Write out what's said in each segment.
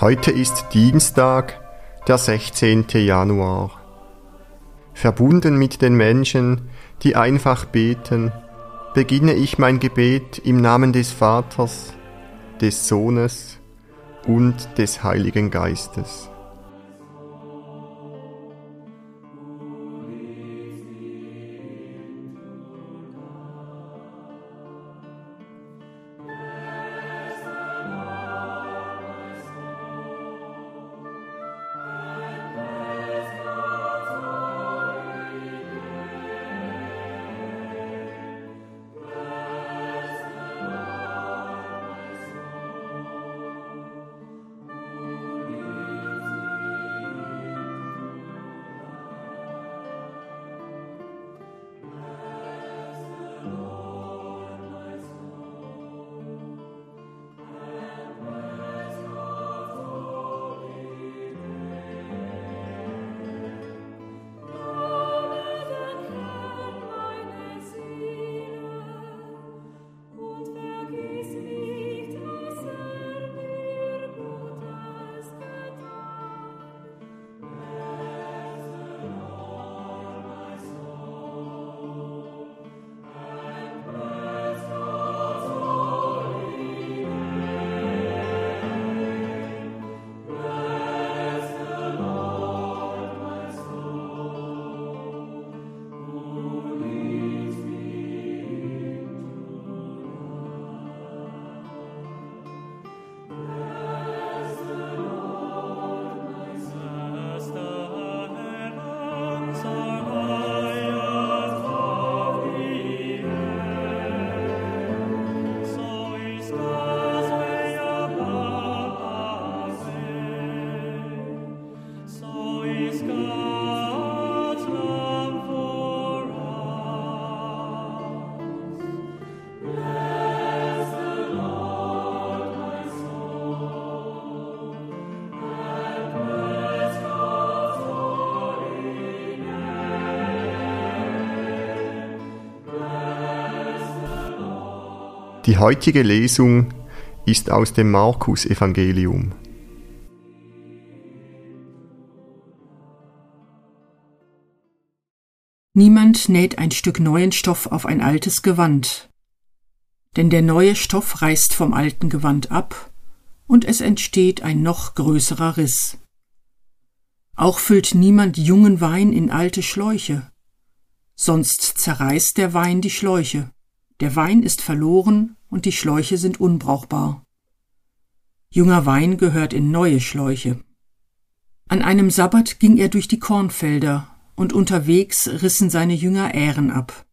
Heute ist Dienstag, der 16. Januar. Verbunden mit den Menschen, die einfach beten, beginne ich mein Gebet im Namen des Vaters, des Sohnes und des Heiligen Geistes. Die heutige Lesung ist aus dem Markus Evangelium. Niemand näht ein Stück neuen Stoff auf ein altes Gewand, denn der neue Stoff reißt vom alten Gewand ab, und es entsteht ein noch größerer Riss. Auch füllt niemand jungen Wein in alte Schläuche, sonst zerreißt der Wein die Schläuche, der Wein ist verloren und die Schläuche sind unbrauchbar. Junger Wein gehört in neue Schläuche. An einem Sabbat ging er durch die Kornfelder, und unterwegs rissen seine Jünger Ähren ab.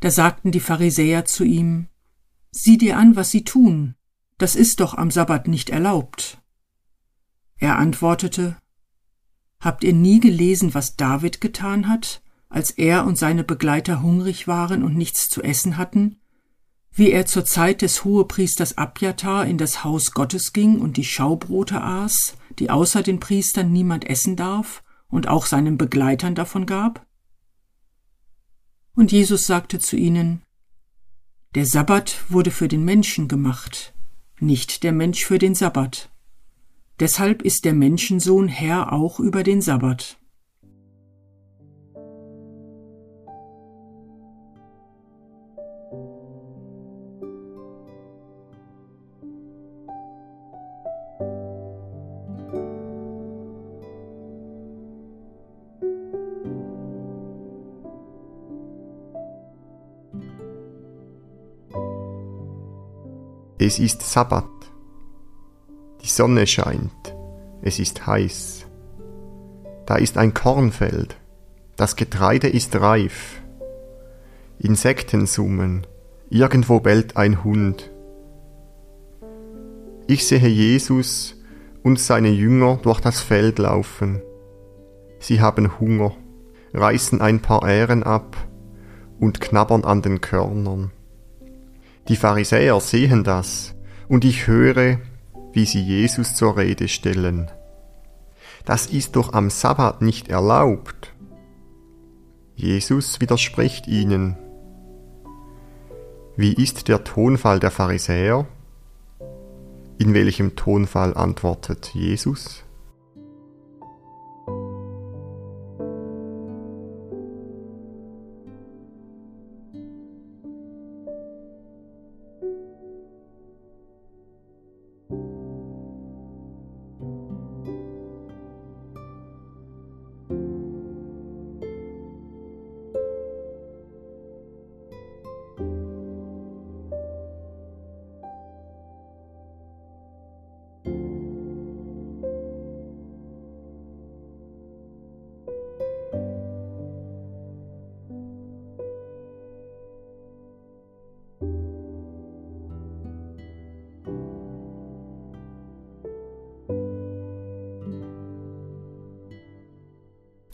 Da sagten die Pharisäer zu ihm, Sieh dir an, was sie tun, das ist doch am Sabbat nicht erlaubt. Er antwortete, Habt ihr nie gelesen, was David getan hat, als er und seine Begleiter hungrig waren und nichts zu essen hatten, wie er zur Zeit des Hohepriesters Abjatar in das Haus Gottes ging und die Schaubrote aß, die außer den Priestern niemand essen darf, und auch seinen Begleitern davon gab? Und Jesus sagte zu ihnen, Der Sabbat wurde für den Menschen gemacht, nicht der Mensch für den Sabbat. Deshalb ist der Menschensohn Herr auch über den Sabbat. Es ist Sabbat. Die Sonne scheint. Es ist heiß. Da ist ein Kornfeld. Das Getreide ist reif. Insekten summen. Irgendwo bellt ein Hund. Ich sehe Jesus und seine Jünger durch das Feld laufen. Sie haben Hunger, reißen ein paar Ähren ab und knabbern an den Körnern. Die Pharisäer sehen das, und ich höre, wie sie Jesus zur Rede stellen. Das ist doch am Sabbat nicht erlaubt. Jesus widerspricht ihnen. Wie ist der Tonfall der Pharisäer? In welchem Tonfall antwortet Jesus?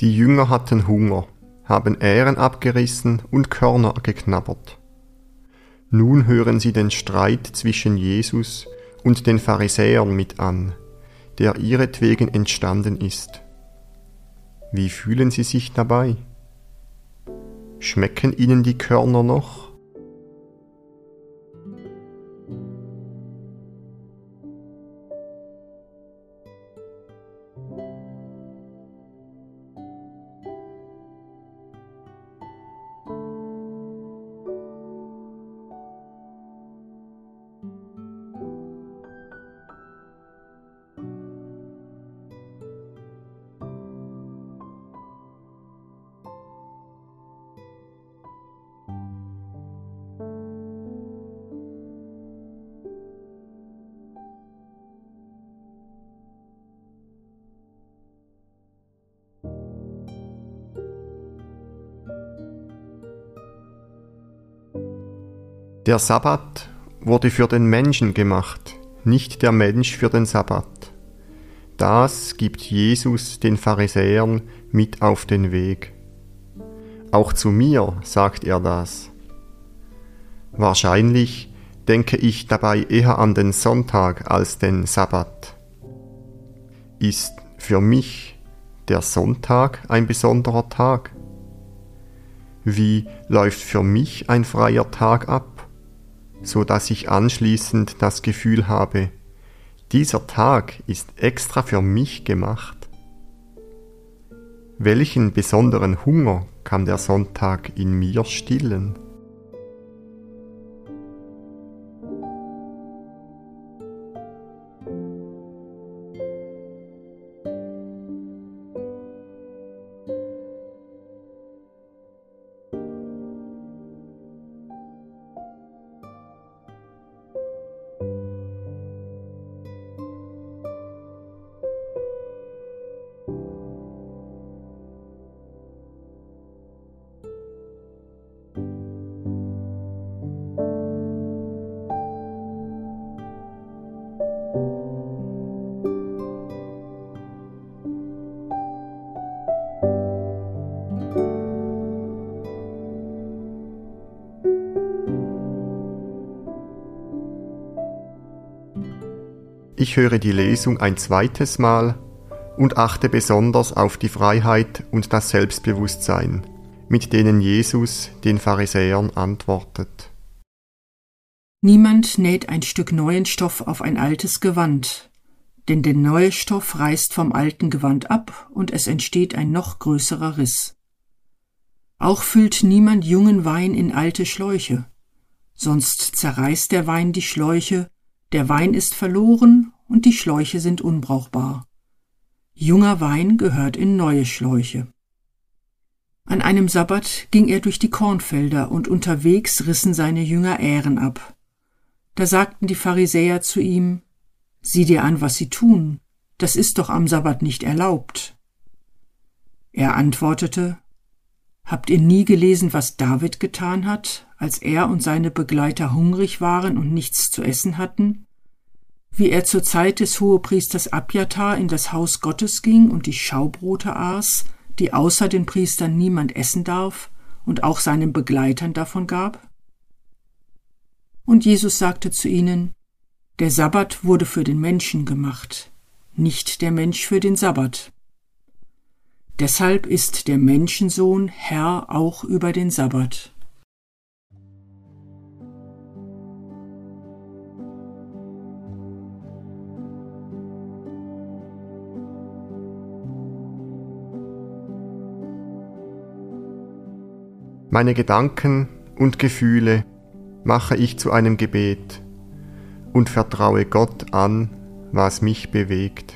Die Jünger hatten Hunger, haben Ähren abgerissen und Körner geknabbert. Nun hören sie den Streit zwischen Jesus und den Pharisäern mit an, der ihretwegen entstanden ist. Wie fühlen sie sich dabei? Schmecken ihnen die Körner noch? Der Sabbat wurde für den Menschen gemacht, nicht der Mensch für den Sabbat. Das gibt Jesus den Pharisäern mit auf den Weg. Auch zu mir sagt er das. Wahrscheinlich denke ich dabei eher an den Sonntag als den Sabbat. Ist für mich der Sonntag ein besonderer Tag? Wie läuft für mich ein freier Tag ab? So dass ich anschließend das Gefühl habe, dieser Tag ist extra für mich gemacht. Welchen besonderen Hunger kann der Sonntag in mir stillen? Ich höre die Lesung ein zweites Mal und achte besonders auf die Freiheit und das Selbstbewusstsein, mit denen Jesus den Pharisäern antwortet. Niemand näht ein Stück neuen Stoff auf ein altes Gewand, denn der neue Stoff reißt vom alten Gewand ab und es entsteht ein noch größerer Riss. Auch füllt niemand jungen Wein in alte Schläuche, sonst zerreißt der Wein die Schläuche der Wein ist verloren und die Schläuche sind unbrauchbar. Junger Wein gehört in neue Schläuche. An einem Sabbat ging er durch die Kornfelder und unterwegs rissen seine Jünger Ähren ab. Da sagten die Pharisäer zu ihm, Sieh dir an, was sie tun, das ist doch am Sabbat nicht erlaubt. Er antwortete, Habt ihr nie gelesen, was David getan hat, als er und seine Begleiter hungrig waren und nichts zu essen hatten? Wie er zur Zeit des Hohepriesters Abjatar in das Haus Gottes ging und die Schaubrote aß, die außer den Priestern niemand essen darf, und auch seinen Begleitern davon gab? Und Jesus sagte zu ihnen, Der Sabbat wurde für den Menschen gemacht, nicht der Mensch für den Sabbat. Deshalb ist der Menschensohn Herr auch über den Sabbat. Meine Gedanken und Gefühle mache ich zu einem Gebet und vertraue Gott an, was mich bewegt.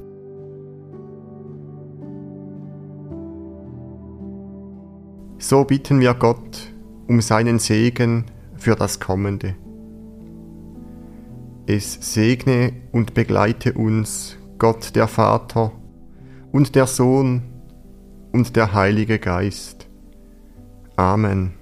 So bitten wir Gott um seinen Segen für das Kommende. Es segne und begleite uns Gott der Vater und der Sohn und der Heilige Geist. Amen.